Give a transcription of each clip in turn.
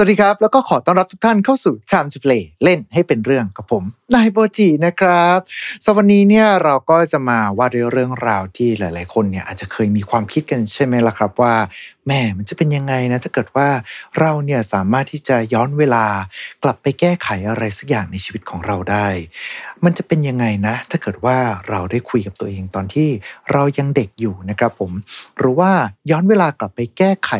สวัสดีครับ แล้วก็ขอต้อนรับทุกท่านเข้าสู่ Time to Play เล่นให้เป็นเรื่องกับผมนายโบจีนะครับสวันนี้เนี่ยเราก็จะมาว่าด้วยเรื่องราวที่หลาย ๆ คนเนี่ยอาจจะเคยมีความคิดกันใช่ไหมล่ะครับว่าแม่มันจะเป็นยังไงนะถ้าเกิดว่าเราเนี่ยสามารถที่จะย้อนเวลากลับไปแก้ไขอะไรสักอย่างในชีวิตของเราได้ มันจะเป็นยังไงนะ ถ้าเกิดว่าเราได้คุยกับตัวเองตอนที่เรายังเด็กอยู่นะครับผม หรือว่าย้อนเวลากลับไปแก้ไข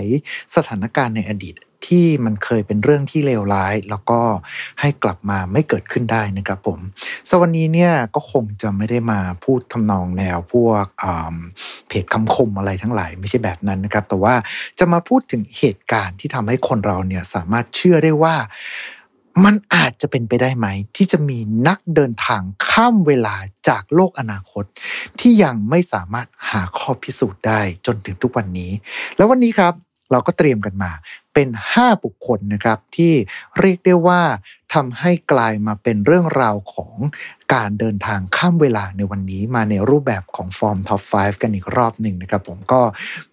สถานการณ์ในอดีต ที่มันเคยเป็นเรื่องที่เลวร้าย แล้วก็ให้กลับมาไม่เกิดขึ้นได้นะครับผมสวันนี้เนี่ยก็คงจะไม่ได้มาพูดทำนองแนวพวกเพจคำคมอะไรทั้งหลายไม่ใช่แบบนั้นนะครับ แต่ว่าจะมาพูดถึงเหตุการณ์ที่ทำให้คนเราเนี่ยสามารถเชื่อได้ว่ามันอาจจะเป็นไปได้ไหม ที่จะมีนักเดินทางข้ามเวลาจากโลกอนาคต ที่ยังไม่สามารถหาข้อพิสูจน์ได้จนถึงทุกวันนี้ แล้ววันนี้ครับเราก็เตรียมกันมา เป็น 5 บุคคลนะครับที่เรียกได้ว่าทำให้กลายมาเป็นเรื่องราวของการเดินทางข้ามเวลาในวันนี้มาในรูปแบบของฟอร์มท็อป 5 กันอีกรอบหนึ่งนะครับ ผมก็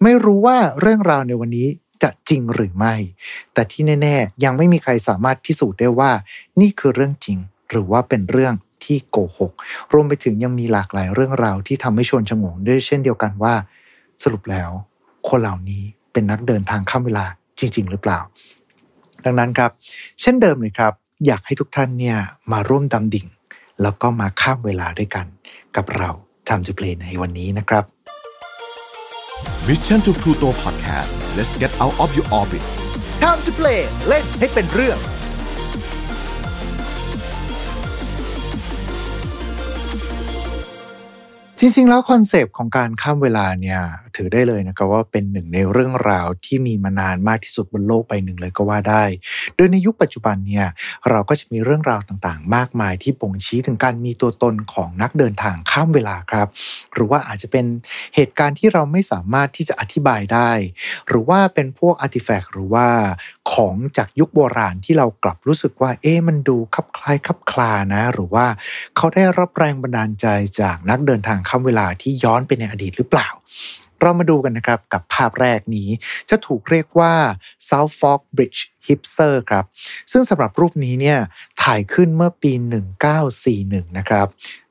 ไม่รู้ว่าเรื่องราวในวันนี้จะจริงหรือไม่ แต่ที่แน่ ๆ ยังไม่มีใครสามารถพิสูจน์ได้ว่า นี่คือเรื่องจริง หรือว่าเป็นเรื่องที่โกหก รวมไปถึงยังมีหลากหลายเรื่องราวที่ทำให้ชวนชงงด้วยเช่นเดียวกันว่า สรุปแล้ว คนเหล่านี้เป็นนักเดินทางข้ามเวลา จริง ๆ หรือเปล่า ดังนั้นครับ เช่นเดิมเลยครับ อยากให้ทุกท่านเนี่ยมาร่วมดำดิ่ง แล้วก็มาข้ามเวลาด้วยกัน กับเราทำจูเพลในวันนี้นะครับ Mission to Pluto Podcast let's get out of your orbit Time to play เล่นให้เป็นเรื่อง จริงๆ แล้วคอนเซปต์ของการข้ามเวลาเนี่ย ถือได้เลยนะครับว่าเป็นหนึ่งในเรื่องราวที่มีมานานมากที่สุดบนโลกใบหนึ่งเลยก็ว่าได้ โดยในยุคปัจจุบันเนี่ยเราก็จะมีเรื่องราวต่างๆ มากมายที่บ่งชี้ถึงการมีตัวตนของนักเดินทางข้ามเวลาครับ หรือว่าอาจจะเป็นเหตุการณ์ที่เราไม่สามารถที่จะอธิบายได้ หรือว่าเป็นพวกอาร์ติแฟกต์หรือว่าของจากยุคโบราณที่เรากลับรู้สึกว่า เอ๊ะมันดูคลับคล้ายคลับคลานะ หรือว่าเขาได้รับแรงบันดาลใจจากนักเดินทางข้ามเวลาที่ย้อนไปในอดีตหรือเปล่า เรามาดูกันนะครับกับภาพแรกนี้จะถูกเรียกว่า South Fork Bridge Hipster ครับ ซึ่งสำหรับรูปนี้เนี่ยถ่ายขึ้นเมื่อปี 1941 นะครับ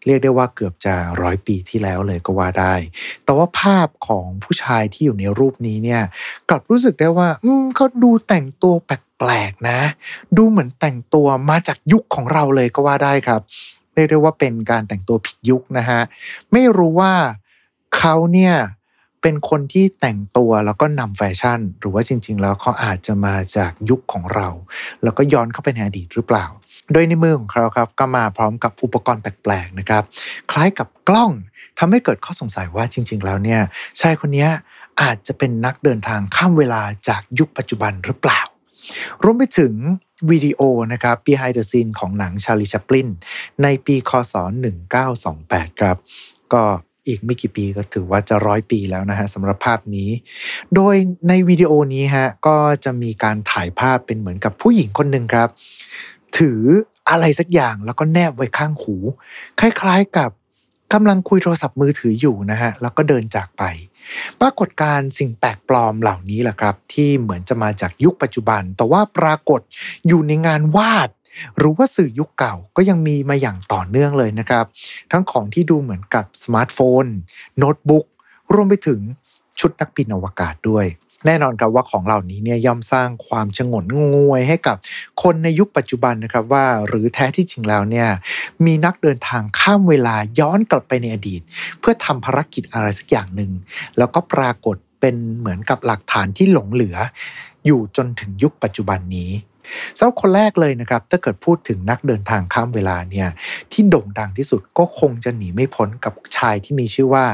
เรียกได้ว่าเกือบจะร้อยปีที่แล้วเลยก็ว่าได้ แต่ว่าภาพของผู้ชายที่อยู่ในรูปนี้เนี่ยกลับรู้สึกได้ว่า อืมเขาดูแต่งตัวแปลกๆนะ ดูเหมือนแต่งตัวมาจากยุคของเราเลยก็ว่าได้ครับ เรียกได้ว่าเป็นการแต่งตัวผิดยุคนะฮะไม่รู้ว่าเขาเนี่ยเป็นคนที่แต่งตัวแล้วก็นำแฟชั่น หรือว่าจริง ๆ แล้วเขาอาจจะมาจากยุคของเรา แล้วก็ย้อนเข้าไปในอดีตหรือเปล่า โดยในมือของเขาครับก็มาพร้อมกับอุปกรณ์แปลกๆนะครับ คล้ายกับกล้องทำให้เกิดข้อสงสัยว่าจริง ๆ แล้วเนี่ยชายคนนี้อาจจะเป็นนักเดินทางข้ามเวลาจากยุคปัจจุบันหรือเปล่ารวมไปถึง วิดีโอนะครับ behind the scene ของหนังชาลีชัปลินในปีคศ 1928 ครับ ก็อีกไม่กี่ปีก็ถือว่าจะร้อยปีแล้วนะฮะสำหรับภาพนี้ โดยในวิดีโอนี้ฮะก็จะมีการถ่ายภาพเป็นเหมือนกับผู้หญิงคนหนึ่งครับ ถืออะไรสักอย่างแล้วก็แนบไว้ข้างหู คล้ายๆกับ กำลังคุยโทรศัพท์มือถืออยู่นะฮะแล้วก็เดินจากไป ปรากฏการณ์สิ่งแปลกปลอมเหล่านี้แหละครับ ที่เหมือนจะมาจากยุคปัจจุบัน แต่ว่าปรากฏอยู่ในงานวาด หรือว่าสื่อยุคเก่าก็ยังมีมาอย่างต่อเนื่องเลยนะครับ ทั้งของที่ดูเหมือนกับสมาร์ทโฟน โน้ตบุ๊กรวมไปถึงชุดนักบินอวกาศด้วย แน่นอนครับว่าของเหล่านี้เนี่ยย่อมสร้างความฉงนงวยให้กับคนในยุคปัจจุบันนะครับว่า หรือแท้ที่จริงแล้วเนี่ยมีนักเดินทางข้ามเวลาย้อนกลับไปในอดีต เพื่อทำภารกิจอะไรสักอย่างหนึ่งแล้วก็ปรากฏเป็นเหมือนกับหลักฐานที่หลงเหลือ อยู่จนถึงยุคปัจจุบันนี้สำหรับคนแรกเลยนะครับ ถ้าเกิดพูดถึงนักเดินทางข้ามเวลาเนี่ยที่โด่งดังที่สุดก็คงจะหนีไม่พ้นกับชายที่มีชื่อว่า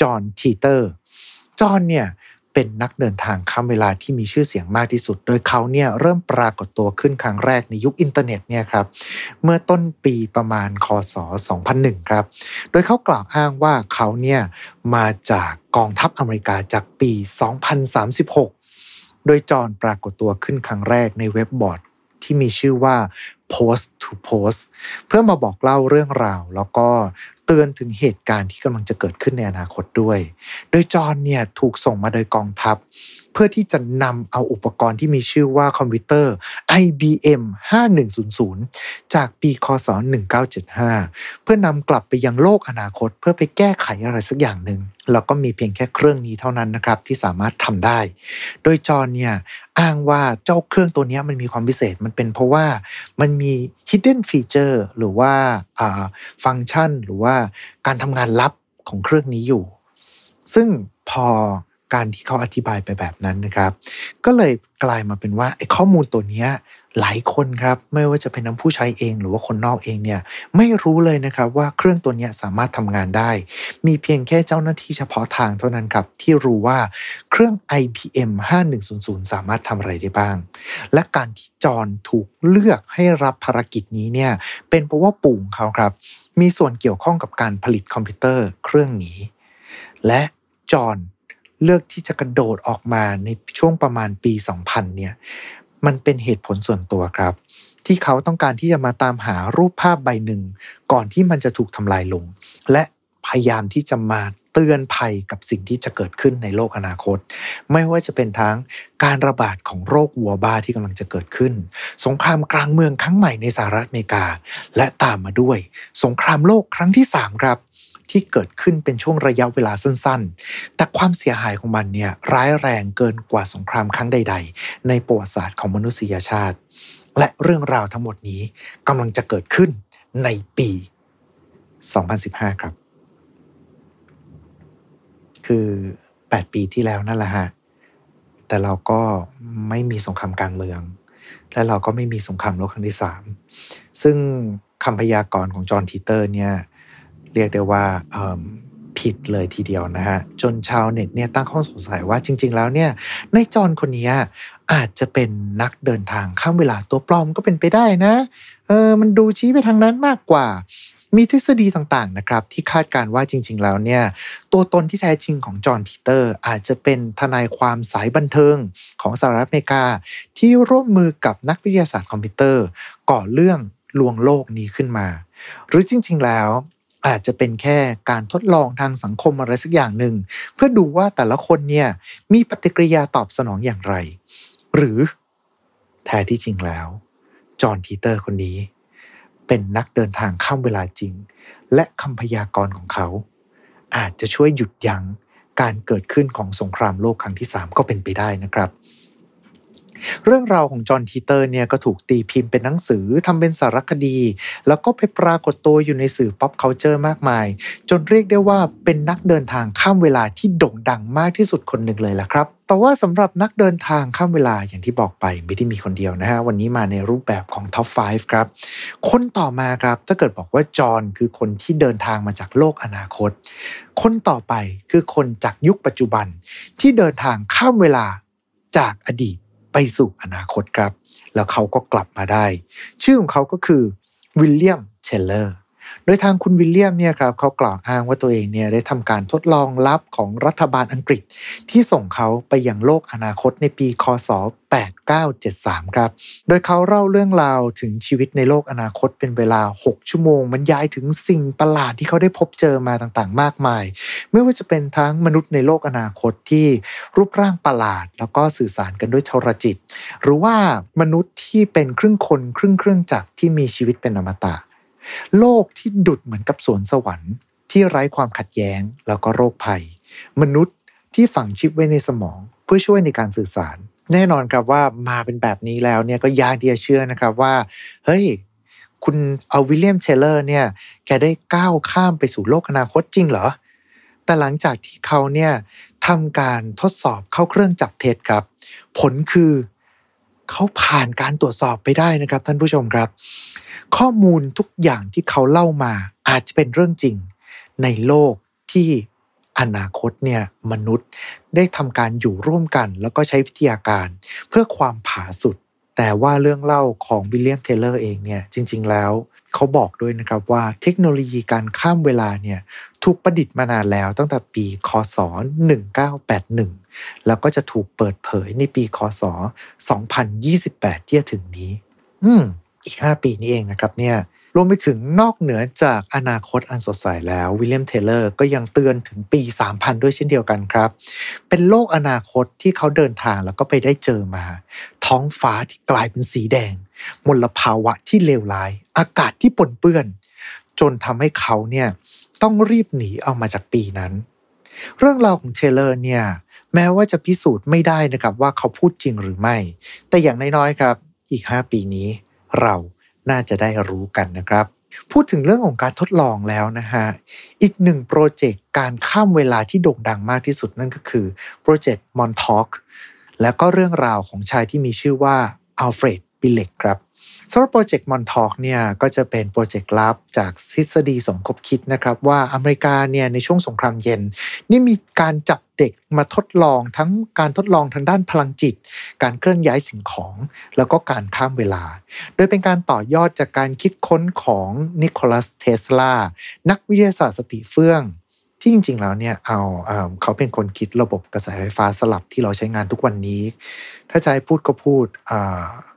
จอห์นทีเตอร์จอห์นเนี่ย เป็นนักเดินทางข้ามเวลาที่มีชื่อเสียงมากที่สุด โดยเขาเนี่ยเริ่มปรากฏตัวขึ้นครั้งแรกในยุคอินเทอร์เน็ตเนี่ยครับเมื่อต้นปีประมาณค.ศ. 2001 ครับ โดยเขากล่าวอ้างว่าเขาเนี่ยมาจากกองทัพอเมริกาจากปี 2036 โดยจอห์นปรากฏตัวขึ้นครั้งแรกในเว็บบอร์ดที่มีชื่อว่า post to post เพื่อมาบอกเล่าเรื่องราว แล้วก็ เตือนถึงเหตุการณ์ที่กำลังจะเกิดขึ้นในอนาคตด้วย โดยจอห์นเนี่ยถูกส่งมาโดยกองทัพ พื่อที่จะนำเอาอุปกรณ์ที่มีชื่อว่าคอมพิวเตอร์ IBM 5100 จากปีคศ 1975 เพื่อนำกลับไปยังโลกอนาคต เพื่อไปแก้ไขอะไรสักอย่างหนึ่งแล้วก็มีเพียงแค่เครื่องนี้เท่านั้นนะครับที่สามารถทำได้ โดยจอเนี่ยอ้างว่าเจ้าเครื่องตัวนี้มันมีความพิเศษมันเป็นเพราะว่ามันมี hidden feature หรือว่าฟังก์ชันหรือว่าการทำงานลับของเครื่องนี้อยู่ ซึ่งพอ การที่เขาอธิบายไปแบบนั้นนะครับ ก็เลยกลายมาเป็นว่าไอ้ข้อมูลตัวนี้หลายคนครับไม่ว่าจะเป็นน้ำผู้ใช้เองหรือว่าคนนอกเองเนี่ยไม่รู้เลยนะครับว่าเครื่องตัวนี้สามารถทำงานได้ มีเพียงแค่เจ้าหน้าที่เฉพาะทางเท่านั้นครับ ที่รู้ว่าเครื่อง IBM 5100 สามารถทำอะไรได้บ้าง และการที่จอนถูกเลือกให้รับภารกิจนี้เนี่ยเป็นเพราะว่าปู่เขาครับ มีส่วนเกี่ยวข้องกับการผลิตคอมพิวเตอร์เครื่องนี้ และจอน เลือกที่จะกระโดดออกมาในช่วงประมาณปี 2000 เนี่ย มันเป็นเหตุผลส่วนตัวครับ ที่เขาต้องการที่จะมาตามหารูปภาพใบหนึ่ง ก่อนที่มันจะถูกทำลายลง และพยายามที่จะมาเตือนภัยกับสิ่งที่จะเกิดขึ้นในโลกอนาคต ไม่ว่าจะเป็นทั้งการระบาดของโรควัวบ้าที่กำลังจะเกิดขึ้น สงครามกลางเมืองครั้งใหม่ในสหรัฐอเมริกา และตามมาด้วย สงครามโลกครั้งที่ 3 ครับ ที่เกิดขึ้นเป็นช่วงระยะเวลาสั้นๆ แต่ความเสียหายของมันเนี่ยร้ายแรงเกินกว่าสงครามครั้งใด ๆ ในประวัติศาสตร์ของมนุษยชาติ และเรื่องราวทั้งหมดนี้กำลังจะเกิดขึ้นในปี 2015 ครับ คือ 8 ปีที่แล้วนั่นแหละฮะ แต่เราก็ไม่มีสงครามกลางเมือง และเราก็ไม่มีสงครามโลกครั้งที่3ซึ่งคำพยากรณ์ของจอห์นทีเตอร์เนี่ย เรียกได้ว่าผิดเลยทีเดียวนะฮะ จนชาวเน็ตเนี่ยตั้งข้อสงสัยว่าจริง ๆ แล้วเนี่ยในจอนคนนี้อาจจะเป็นนักเดินทางข้ามเวลาตัวปลอมก็เป็นไปได้นะเออมันดูชี้ไปทางนั้นมากกว่า มีทฤษฎีต่างๆนะครับ ที่คาดการว่าจริง ๆ แล้วเนี่ย ตัวตนที่แท้จริงของจอห์นทีเตอร์ อาจจะเป็นทนายความสายบันเทิงของสหรัฐอเมริกา ที่ร่วมมือกับนักวิทยาศาสตร์คอมพิวเตอร์ ก่อเรื่องลวงโลกนี้ขึ้นมา หรือจริง ๆ แล้ว อาจจะเป็นแค่การทดลองทางสังคมอะไรสักอย่างหนึ่ง เพื่อดูว่าแต่ละคนเนี่ยมีปฏิกิริยาตอบสนองอย่างไร หรือแท้ที่จริงแล้ว จอห์นทีเตอร์คนนี้ เป็นนักเดินทางข้ามเวลาจริง และคำพยากรณ์ของเขา อาจจะช่วยหยุดยั้งการเกิดขึ้นของสงครามโลกครั้งที่ 3 ก็เป็นไปได้นะครับ เรื่องราวของจอห์นทีเตอร์เนี่ยก็ถูกตีพิมพ์เป็นหนังสือทำเป็นสารคดี แล้วก็ไปปรากฏตัวอยู่ในสื่อ pop culture มากมาย จนเรียกได้ว่าเป็นนักเดินทางข้ามเวลาที่โด่งดังมากที่สุดคนหนึ่งเลยล่ะครับ แต่ว่าสำหรับนักเดินทางข้ามเวลาอย่างที่บอกไปไม่ได้มีคนเดียวนะฮะ วันนี้มาในรูปแบบของ Top 5 ครับ คนต่อมาครับ ถ้าเกิดบอกว่าจอห์นคือคนที่เดินทางมาจากโลกอนาคต คนต่อไปคือคนจากยุคปัจจุบันที่เดินทางข้ามเวลาจากอดีต ไปสู่อนาคตครับ แล้วเขาก็กลับมาได้ ชื่อของเขาก็คือวิลเลียมเทย์เลอร์ โดยทางคุณวิลเลียมเนี่ยครับเขากล่าวอ้างว่าตัวเองเนี่ยได้ทำการทดลองลับของรัฐบาลอังกฤษ ที่ส่งเขาไปยังโลกอนาคตในปี คศ 8973 ครับ โดยเขาเล่าเรื่องราวถึงชีวิตในโลกอนาคตเป็นเวลา 6 ชั่วโมงบรรยายถึงสิ่งประหลาดที่เขาได้พบเจอมาต่างๆ มากมาย ไม่ว่าจะเป็นทั้งมนุษย์ในโลกอนาคตที่รูปร่างประหลาด แล้วก็สื่อสารกันด้วยโทรจิต หรือว่ามนุษย์ที่เป็นครึ่งคนครึ่งเครื่องจักรที่มีชีวิตเป็นอมตะ โลกที่ดุดเหมือนกับสวนสวรรค์ ที่ไร้ความขัดแย้งแล้วก็โรคภัย มนุษย์ที่ฝังชิปไว้ในสมอง เพื่อช่วยในการสื่อสาร แน่นอนครับว่ามาเป็นแบบนี้แล้วเนี่ยก็ยากที่จะเชื่อนะครับว่า เฮ้ย คุณเอาวิลเลียมเชลเลอร์เนี่ยแกได้ก้าวข้ามไปสู่โลกอนาคตจริงเหรอ แต่หลังจากที่เขาเนี่ยทำการทดสอบเข้าเครื่องจับเท็จครับ ผลคือเขาผ่านการตรวจสอบไปได้นะครับท่านผู้ชมครับ ข้อมูลทุกอย่างที่เขาเล่ามาอาจจะเป็นเรื่องจริง ในโลกที่อนาคตเนี่ยมนุษย์ได้ทำการอยู่ร่วมกัน แล้วก็ใช้วิทยาการเพื่อความผาสุด แต่ว่าเรื่องเล่าของวิลเลียมเทเลอร์เองเนี่ยจริง ๆ แล้วเขาบอกด้วยนะครับว่าเทคโนโลยีการข้ามเวลาเนี่ยถูกประดิษฐ์มานานแล้วตั้งแต่ปีคศ 1981 แล้วก็จะถูกเปิดเผยในปีคศ 2028 ที่จะถึงนี้ อืม อีก 5 ปีนี้เองนะครับเนี่ยโวมไปถึงนอกเหนือจากอนาคตอันสดใสแล้ววิลเลียมเทเลอร์ก็ยังเตือนถึงปี 3000 ด้วยเช่นเดียวกันครับ เป็นโลกอนาคตที่เขาเดินทางแล้วก็ไปได้เจอมา ท้องฟ้าที่กลายเป็นสีแดง มลภาวะที่เลวร้าย อากาศที่ปนเปื้อน จนทำให้เขาเนี่ยต้องรีบหนีเอามาจากปีนั้น เรื่องราวของเทย์เลอร์เนี่ยแม้ว่าจะพิสูจน์ไม่ได้นะครับว่าเขาพูดจริงหรือไม่ แต่อย่างน้อยๆครับ อีก 5 ปีนี้ เราน่าจะได้รู้กันนะครับ พูดถึงเรื่องของการทดลองแล้วนะฮะ อีกหนึ่งโปรเจกต์การข้ามเวลาที่โด่งดังมากที่สุดนั่นก็คือโปรเจกต์มอนทอกและก็เรื่องราวของชายที่มีชื่อว่าอัลเฟรดบิเล็กครับ สำหรับโปรเจกต์มอนทอกเนี่ยก็จะเป็นโปรเจกต์ลับจากทฤษฎีสมคบคิดนะครับ ว่าอเมริกาเนี่ยในช่วงสงครามเย็น นี่มีการจับเด็กมาทดลองทั้งการทดลองทางด้านพลังจิต การเคลื่อนย้ายสิ่งของ แล้วก็การข้ามเวลา โดยเป็นการต่อยอดจากการคิดค้นของนิโคลัสเทสลานักวิทยาศาสตร์สติเฟื่องที่จริงๆ แล้วเนี่ยเอาเขาเป็นคนคิดระบบกระแสไฟฟ้าสลับที่เราใช้งานทุกวันนี้ ถ้าจะให้พูดก็พูด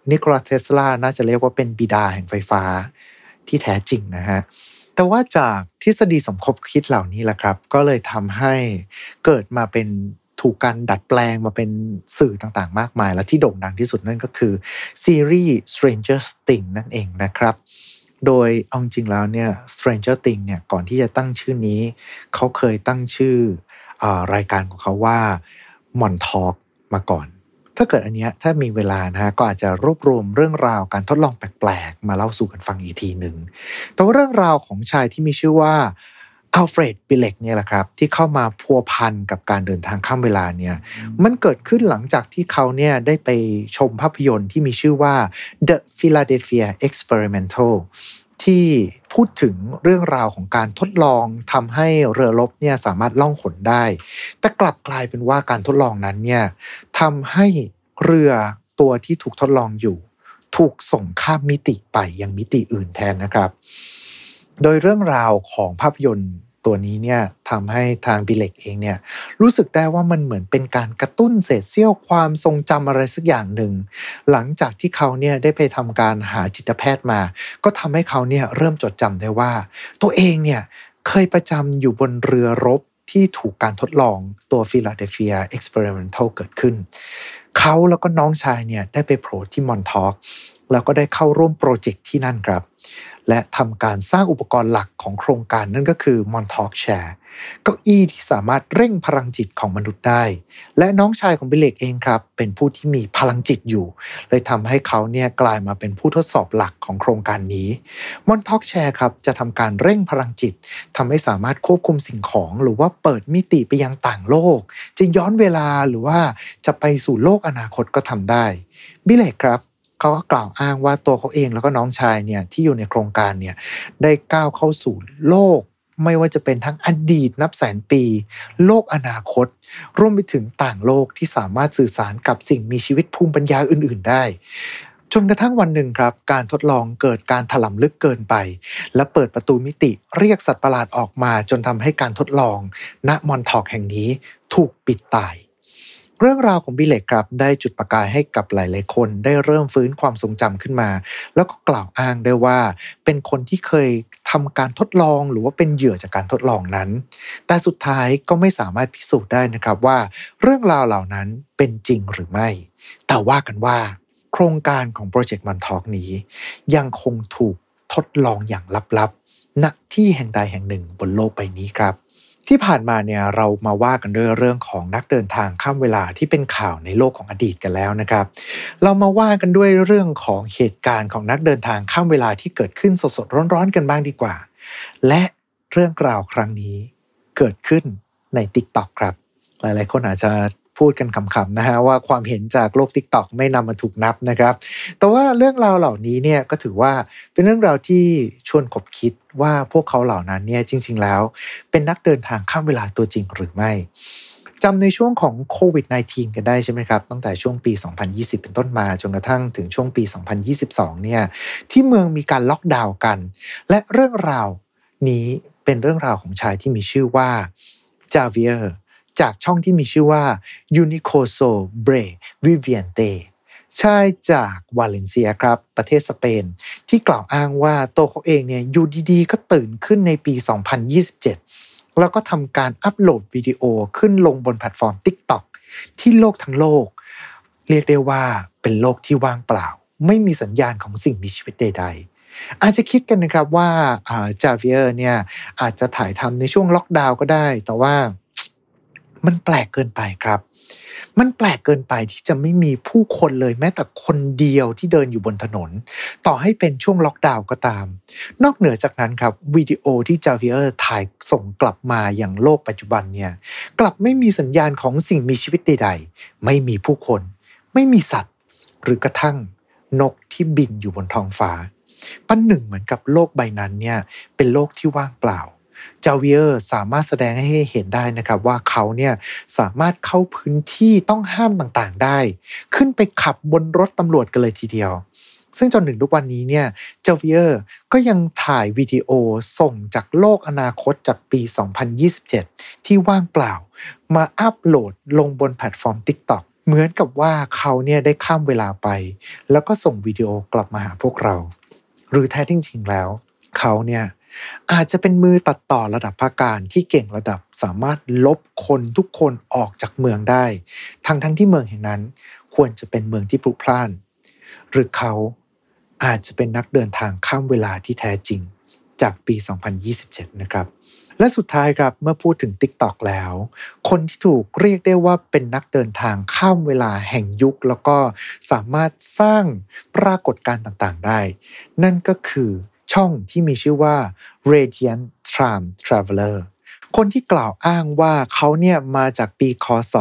นิโคลัสเทสลาน่าจะเรียกว่าเป็นบิดาแห่งไฟฟ้าที่แท้จริงนะฮะแต่ว่าจากทฤษฎีสมคบคิดเหล่านี้แหละครับ ก็เลยทำให้เกิดมาเป็นถูกการดัดแปลงมาเป็นสื่อต่างๆ มากมาย และที่โด่งดังที่สุดนั่นก็คือซีรีส์ Stranger Things นั่นเองนะครับ โดยเอาจริงแล้วเนี่ย Stranger Things เนี่ยก่อนที่จะตั้งชื่อนี้ เขาเคยตั้งชื่ออรายการของเขาว่า Mon Talk มาก่อน ถ้าเกิดอันเนี้ยถ้ามีเวลานะฮะก็อาจจะรวบรวมเรื่องราวการทดลองแปลกๆ มาเล่าสู่กันฟังอีกทีหนึ่งแต่ว่าเรื่องราวของชายที่มีชื่อว่าอัลเฟรดบิเล็กเนี่ยแหละครับ ที่เข้ามาพัวพันกับการเดินทางข้ามเวลาเนี่ยมันเกิดขึ้นหลังจากที่เขาเนี่ยได้ไปชมภาพยนตร์ที่มีชื่อว่า The Philadelphia Experimental ที่พูดถึงเรื่องราวของการทดลองทำให้เรือรบเนี่ยสามารถล่องหนได้ แต่กลับกลายเป็นว่าการทดลองนั้นเนี่ย ทำให้เรือตัวที่ถูกทดลองอยู่ ถูกส่งข้ามมิติไปยังมิติอื่นแทนนะครับ โดยเรื่องราวของภาพยนตร์ตัวนี้เนี่ยทำให้ทางบิเล็กเองเนี่ยรู้สึกได้ว่ามันเหมือนเป็นการกระตุ้นเศษเสี้ยวความทรงจำอะไรสักอย่างหนึ่ง หลังจากที่เขาเนี่ยได้ไปทำการหาจิตแพทย์มา ก็ทำให้เขาเนี่ยเริ่มจดจำได้ว่า ตัวเองเนี่ยเคยประจำอยู่บนเรือรบ ที่ถูกการทดลองตัว Philadelphia Experiment เกิดขึ้น เขาแล้วก็น้องชายเนี่ยได้ไปโผล่ที่มอนทอกแล้วก็ได้เข้าร่วมโปรเจกต์ที่นั่นครับ และทำการสร้างอุปกรณ์หลักของโครงการนั่นก็คือ Montauk Chair เก้าอี้ที่สามารถเร่งพลังจิตของมนุษย์ได้ และน้องชายของบิเลกเองครับ เป็นผู้ที่มีพลังจิตอยู่ เลยทำให้เขาเนี่ยกลายมาเป็นผู้ทดสอบหลักของโครงการนี้ Montauk Chair ครับจะทำการเร่งพลังจิตทำให้สามารถควบคุมสิ่งของหรือว่าเปิดมิติไปยังต่างโลก จะย้อนเวลาหรือว่าจะไปสู่โลกอนาคตก็ทำได้บิเลกครับเขาก็กล่าวอ้างว่าตัวเขาเองแล้วก็น้องชายเนี่ยที่อยู่ในโครงการเนี่ยได้ก้าวเข้าสู่โลก ไม่ว่าจะเป็นทั้งอดีตนับแสนปี โลกอนาคต รวมไปถึงต่างโลกที่สามารถสื่อสารกับสิ่งมีชีวิตภูมิปัญญาอื่น ๆ ได้จนกระทั่งวันหนึ่งครับ การทดลองเกิดการถล่มลึกเกินไป และเปิดประตูมิติเรียกสัตว์ประหลาดออกมา จนทำให้การทดลอง ณมอนทอกแห่งนี้ถูกปิดตาย เรื่องราวของบิเล็กครับได้จุดประกายให้กับหลาย ๆ คนได้เริ่มฟื้นความทรงจำขึ้นมา แล้วก็กล่าวอ้างได้ว่า เป็นคนที่เคยทำการทดลองหรือว่าเป็นเหยื่อจากการทดลองนั้น แต่สุดท้ายก็ไม่สามารถพิสูจน์ได้นะครับว่า เรื่องราวเหล่านั้นเป็นจริงหรือไม่ แต่ว่ากันว่า โครงการของโปรเจกต์มันทอกนี้ ยังคงถูกทดลองอย่างลับ ๆ ณ ที่แห่งใดแห่งหนึ่งบนโลกใบนี้ครับ ที่ผ่านมาเนี่ยเรามาว่ากันด้วยเรื่องของนักเดินทางข้ามเวลาที่เป็นข่าวในโลกของอดีตกันแล้วนะครับ เรามาว่ากันด้วยเรื่องของเหตุการณ์ของนักเดินทางข้ามเวลาที่เกิดขึ้นสดๆร้อนๆกันบ้างดีกว่า และเรื่องราวครั้งนี้เกิดขึ้นใน t ิ k t o กครับ หลายๆ คนอาจจะ พูดกันคำๆนะฮะว่าความเห็นจากโลกทิกตอกไม่นำมาถูกนับนะครับ แต่ว่าเรื่องราวเหล่านี้เนี่ยก็ถือว่าเป็นเรื่องราวที่ชวนขบคิดว่าพวกเขาเหล่านั้นเนี่ยจริง ๆ แล้ว เป็นนักเดินทางข้ามเวลาตัวจริงหรือไม่จำในช่วงของโควิด -19 กันได้ใช่ไหมครับ ตั้งแต่ช่วงปี 2020 เป็นต้นมา จนกระทั่งถึงช่วงปี 2022 เนี่ย ที่เมืองมีการล็อกดาวน์กัน และเรื่องราวนี้เป็นเรื่องราวของชายที่มีชื่อว่าจาเวียร์ จากช่องที่มีชื่อว่า Unicoso Bre Viviente ชายจากวาเลนเซียครับ ประเทศสเปน ที่กล่าวอ้างว่าตัวเขาเองเนี่ยอยู่ดีๆ ก็ตื่นขึ้นในปี 2027 แล้วก็ทำการอัปโหลดวิดีโอขึ้นลงบนแพลตฟอร์ม TikTok ที่โลกทั้งโลก เรียกได้ว่าเป็นโลกที่ว่างเปล่า ไม่มีสัญญาณของสิ่งมีชีวิตใด ๆอาจจะคิดกันนะครับว่าจาเวียร์เนี่ยอาจจะถ่ายทำในช่วงล็อกดาวน์ก็ได้ แต่ว่า มันแปลกเกินไปครับ มันแปลกเกินไปที่จะไม่มีผู้คนเลยแม้แต่คนเดียวที่เดินอยู่บนถนน ต่อให้เป็นช่วงล็อกดาวน์ก็ตาม นอกเหนือจากนั้นครับวิดีโอที่จาเวียร์ถ่ายส่งกลับมาอย่างโลกปัจจุบันเนี่ยกลับไม่มีสัญญาณของสิ่งมีชีวิตใด ๆ ไม่มีผู้คน ไม่มีสัตว์ หรือกระทั่งนกที่บินอยู่บนท้องฟ้า ปั้นหนึ่งเหมือนกับโลกใบนั้นเนี่ยเป็นโลกที่ว่างเปล่า จาเวียร์สามารถแสดงให้เห็นได้นะครับว่าเขาเนี่ยสามารถเข้าพื้นที่ต้องห้ามต่างๆได้ ขึ้นไปขับบนรถตำรวจกันเลยทีเดียว ซึ่งจนถึงทุกวันนี้เนี่ยเจาเวียร์ก็ยังถ่ายวิดีโอส่งจากโลกอนาคตจากปี 2027 ที่ว่างเปล่า มาอัปโหลดลงบนแพลตฟอร์ม TikTok เหมือนกับว่าเขาเนี่ยได้ข้ามเวลาไป แล้วก็ส่งวิดีโอ กลับมาหาพวกเรา หรือแท้จริงๆแล้ว เขาเนี่ย อาจจะเป็นมือตัดต่อระดับภาคการที่เก่งระดับสามารถลบคนทุกคนออกจากเมืองได้ ทั้งทั้งที่เมืองแห่งนั้น ควรจะเป็นเมืองที่พลุกพล่าน หรือเขาอาจจะเป็นนักเดินทางข้ามเวลาที่แท้จริง จากปี 2027 นะครับ และสุดท้ายครับเมื่อพูดถึง TikTok แล้ว คนที่ถูกเรียกได้ว่าเป็นนักเดินทางข้ามเวลาแห่งยุค แล้วก็สามารถสร้างปรากฏการณ์ต่างๆได้ นั่นก็คือ ช่องที่มีชื่อว่า Radiant Time Traveler คนที่กล่าวอ้างว่าเขาเนี่ยมาจากปีคศ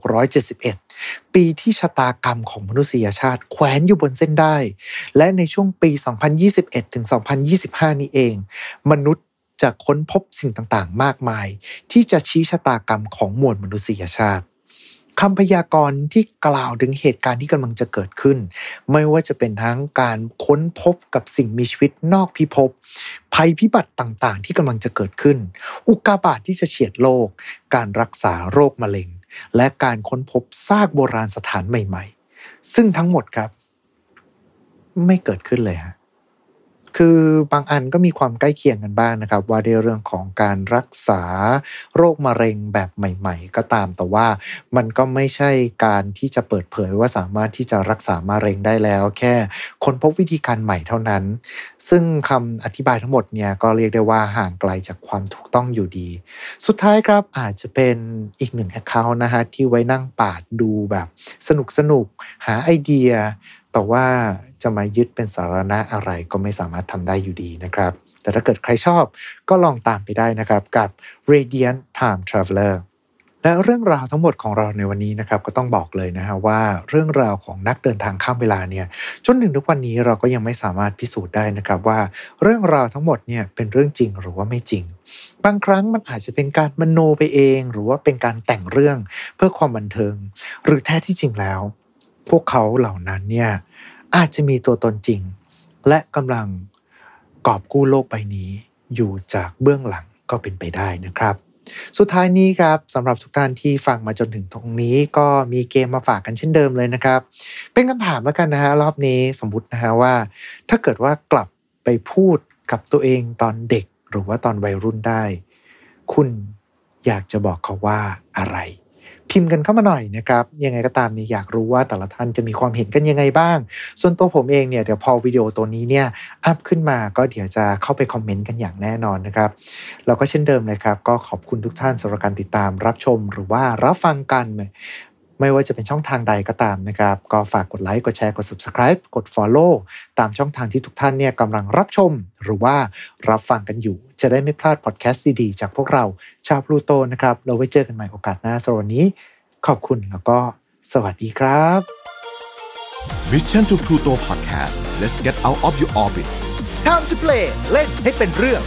2671 ปีที่ชะตากรรมของมนุษยชาติแขวนอยู่บนเส้นได้ และในช่วงปี 2021 ถึง 2025 นี้เอง มนุษย์จะค้นพบสิ่งต่างๆ มากมาย ที่จะชี้ชะตากรรมของมวลมนุษยชาติ คำพยากรณ์ที่กล่าวถึงเหตุการณ์ที่กำลังจะเกิดขึ้น ไม่ว่าจะเป็นทั้งการค้นพบกับสิ่งมีชีวิตนอกพิภพภัยพิบัติต่างๆ ที่กำลังจะเกิดขึ้น อุกกาบาตทที่จะเฉียดโลก การรักษาโรคมะเร็ง และการค้นพบซากโบราณสถานใหม่ ๆ ซึ่งทั้งหมดครับ ไม่เกิดขึ้นเลยฮะ คือบางอันก็มีความใกล้เคียงกันบ้างนะครับ ว่าในเรื่องของการรักษาโรคมะเร็งแบบใหม่ ๆ ก็ตามแต่ว่ามันก็ไม่ใช่การที่จะเปิดเผยว่าสามารถที่จะรักษามะเร็งได้แล้ว แค่คนพบวิธีการใหม่เท่านั้น ซึ่งคำอธิบายทั้งหมดเนี่ยก็เรียกได้ว่าห่างไกลจากความถูกต้องอยู่ดี สุดท้ายครับอาจจะเป็นอีกหนึ่งแอคเคาท์นะฮะที่ไว้นั่งปาดดูแบบสนุกสนุกหาไอเดีย แต่ว่าจะมายึดเป็นสาระอะไรก็ไม่สามารถทำได้อยู่ดีนะครับ แต่ถ้าเกิดใครชอบก็ลองตามไปได้นะครับกับ Radiant Time Traveler และเรื่องราวทั้งหมดของเราในวันนี้นะครับก็ต้องบอกเลยนะฮะว่าเรื่องราวของนักเดินทางข้ามเวลาเนี่ยจนถึงทุกวันนี้เราก็ยังไม่สามารถพิสูจน์ได้นะครับว่าเรื่องราวทั้งหมดเนี่ยเป็นเรื่องจริงหรือว่าไม่จริง บางครั้งมันอาจจะเป็นการมโนไปเอง หรือว่าเป็นการแต่งเรื่องเพื่อความบันเทิง หรือแท้ที่จริงแล้ว พวกเขาเหล่านั้นเนี่ยอาจจะมีตัวตนจริง และกำลังกอบกู้โลกใบนี้ อยู่จากเบื้องหลังก็เป็นไปได้นะครับ สุดท้ายนี้ครับสำหรับทุกท่านที่ฟังมาจนถึงตรงนี้ ก็มีเกมมาฝากกันเช่นเดิมเลยนะครับ เป็นคำถามแล้วกันนะฮะรอบนี้สมมตินะฮะว่า ถ้าเกิดว่ากลับไปพูดกับตัวเองตอนเด็กหรือว่าตอนวัยรุ่นได้ คุณอยากจะบอกเขาว่าอะไร พิมพ์กันเข้ามาหน่อยนะครับยังไงก็ตามนี่อยากรู้ว่าแต่ละท่านจะมีความเห็นกันยังไงบ้าง ส่วนตัวผมเองเนี่ยเดี๋ยวพอวิดีโอตัวนี้เนี่ยอัพขึ้นมาก็เดี๋ยวจะเข้าไปคอมเมนต์กันอย่างแน่นอนนะครับแล้วก็เช่นเดิมเลยครับ ก็ขอบคุณทุกท่านสำหรับการติดตามรับชมหรือว่ารับฟังกัน ไม่ว่าจะเป็นช่องทางใดก็ตามนะครับ ก็ฝากกดไลค์ กดแชร์ กด subscribe กด follow ตามช่องทางที่ทุกท่านเนี่ยกำลังรับชม หรือว่ารับฟังกันอยู่ จะได้ไม่พลาดพอดแคสต์ดีๆ จากพวกเราชาวพลูโตนะครับ เราไว้เจอกันใหม่โอกาสหน้าสำหรับวันนี้ ขอบคุณแล้วก็สวัสดีครับ Mission to Pluto Podcast let's get out of your orbit Time to play เล่นให้เป็นเรื่อง